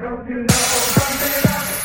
Don't you know, pump it up.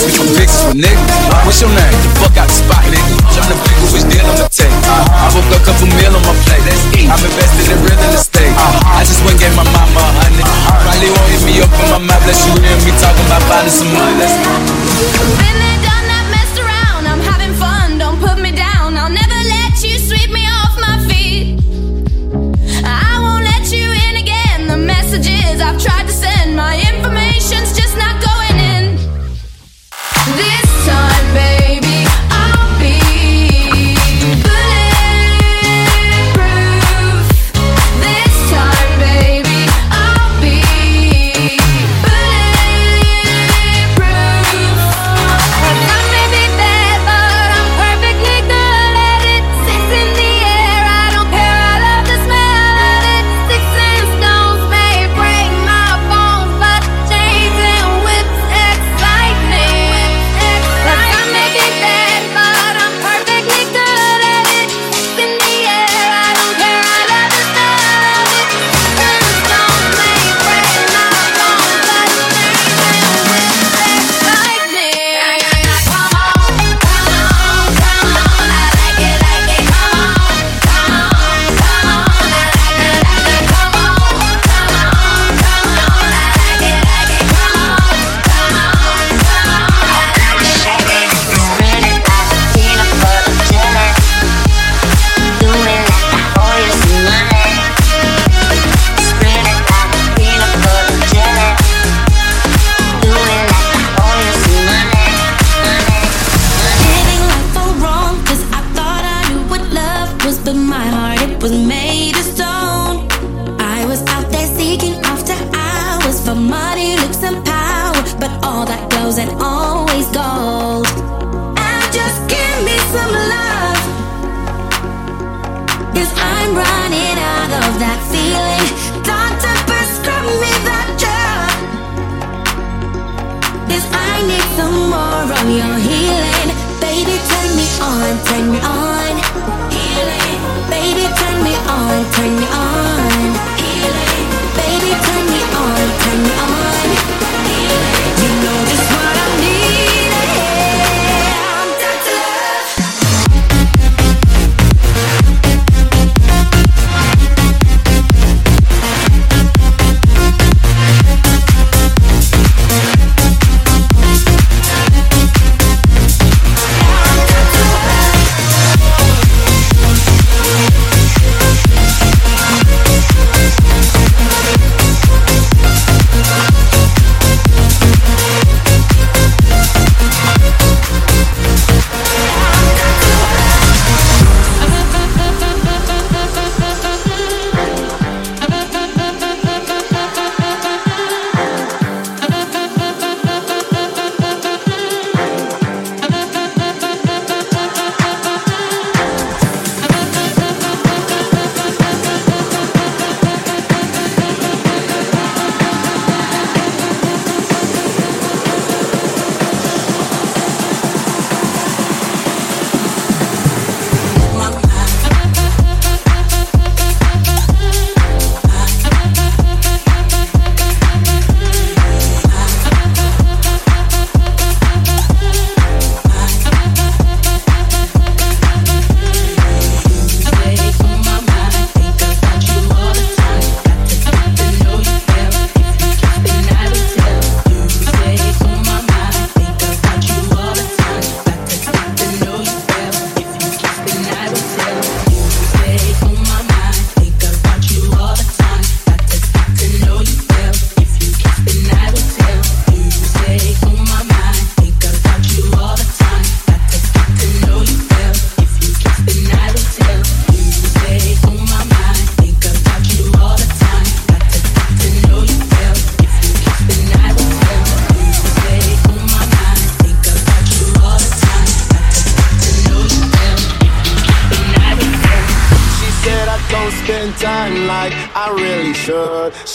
Ask me for pictures with nigga. What's your name? The fuck out the spot, nigga. Tryna figure which deal I'ma take. I woke up, couple meal on my plate. Let's eat. I'm invested in real estate. I just went gave my mama a hundred. Probably won't hit me up in my mouth. Let you hear me talking about finding some money. Let's go.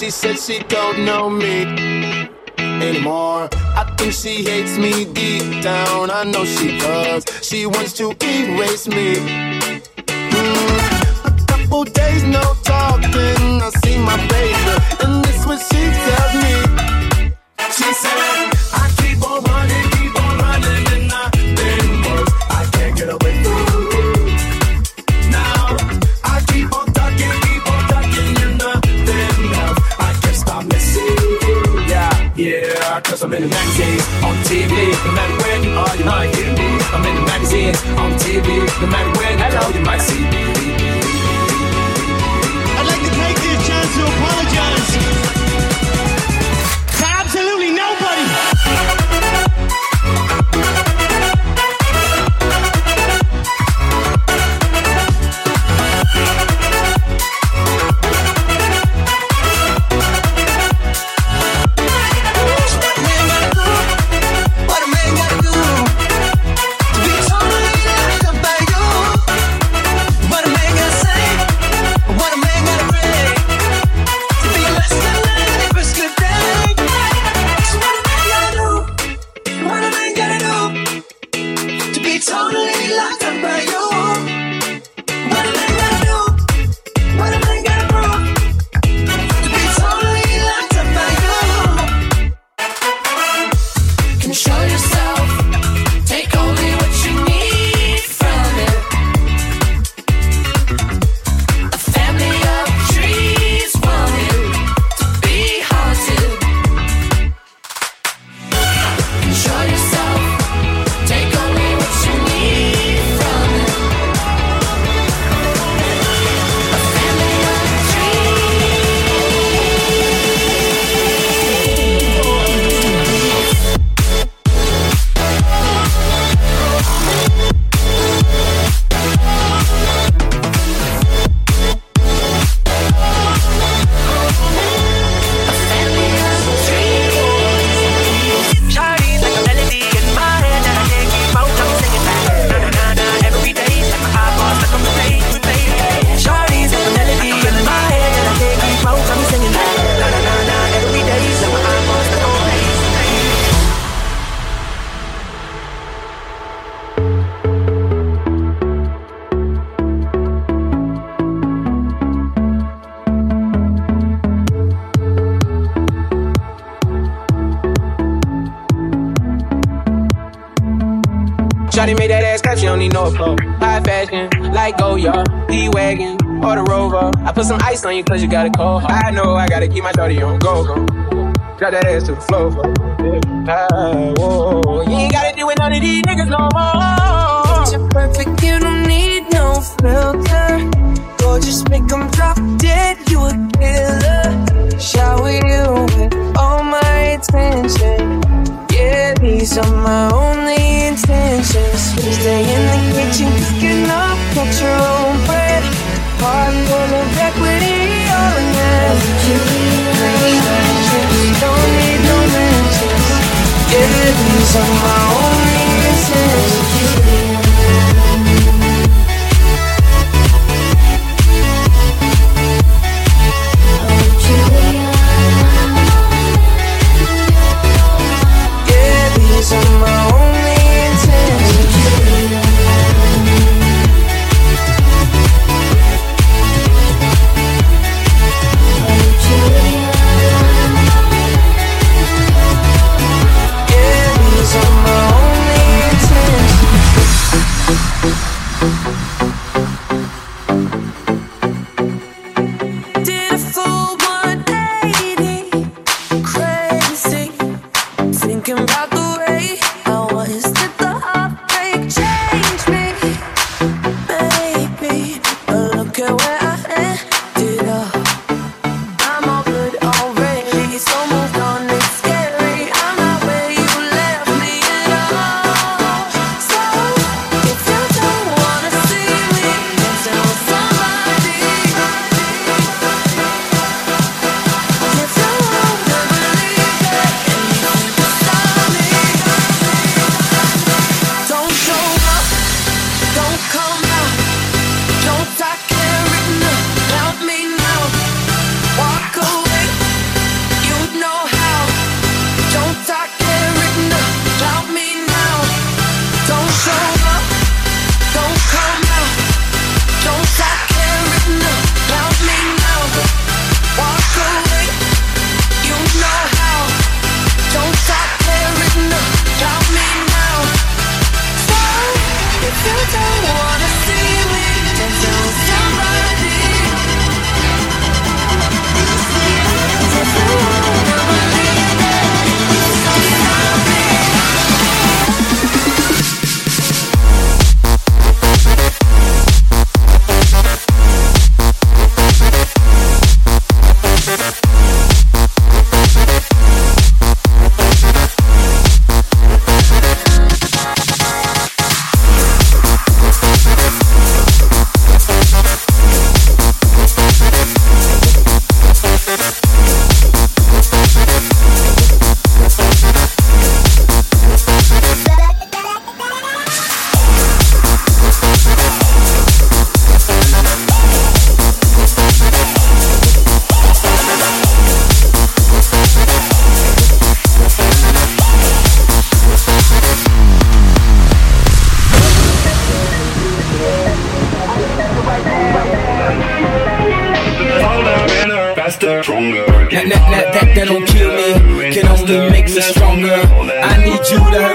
she said she don't know me anymore. I think she hates me deep down. I know she does. She wants to eat Gotta make that ass clap, she don't need no applause. High fashion, like oh, go yard, G-Wagon, or the Rover. I put some ice on you cause you got a cold heart. I know I gotta keep my shorty on go-go. Drop that ass to the floor, floor. Ah. You ain't gotta deal with none of these niggas no more. You're perfect, you don't need no filter. Go just make them drop dead saying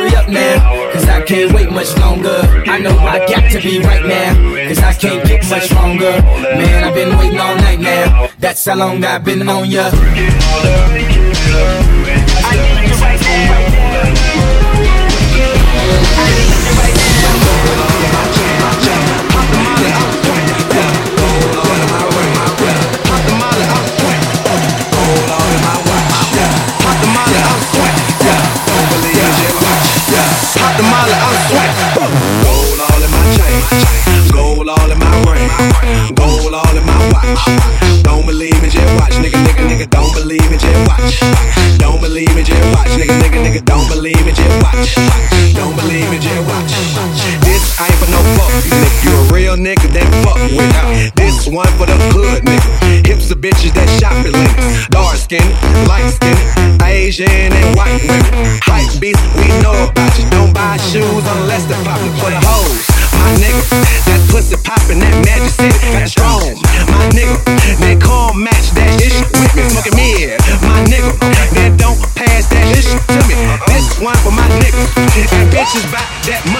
need you hurry up now, cause I can't wait much longer. I know I got to be right now, cause I can't get much longer. Man, I've been waiting all night now. That's how long I've been on ya. Pop the molly, I'm sweat. Gold gold all in my watch. Don't believe me, just watch, nigga, nigga, nigga. Don't believe me, just watch. Don't believe me, just watch, nigga, nigga, nigga. Don't believe me, just watch. Don't believe me, just watch. This ain't for no fuck, nigga. You a real nigga, then fuck with it. This one for the hood, nigga. Hips bitches that shop at. Dark skin, light skin, Asian and white women. Hype beats, we know about. Don't buy shoes unless they're for the hoes. My nigga, that pussy poppin', that magic city, got strong. My nigga, that calm match that ish with me, smoking mid. My nigga, that don't pass that ish to me. This one for my niggas, and bitches buy that money.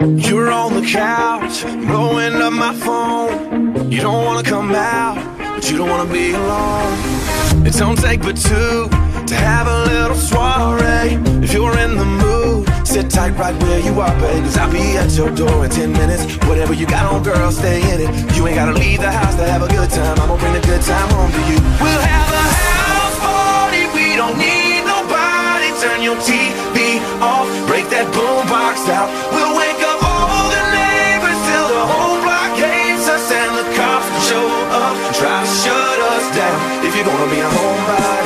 You're on the couch, blowing up my phone. You don't wanna come out, but you don't wanna be alone. It don't take but two to have a little soiree. If you're in the mood, sit tight right where you are, babe. Cause I'll be at your door in 10 minutes. Whatever you got on, girl, stay in it. You ain't gotta leave the house to have a good time. I'm gonna bring the good time home to you. We'll have a house party, we don't need nobody. Turn your TV off, break that boombox out. We'll wake up try to shut us down. If you're gonna be a homebody,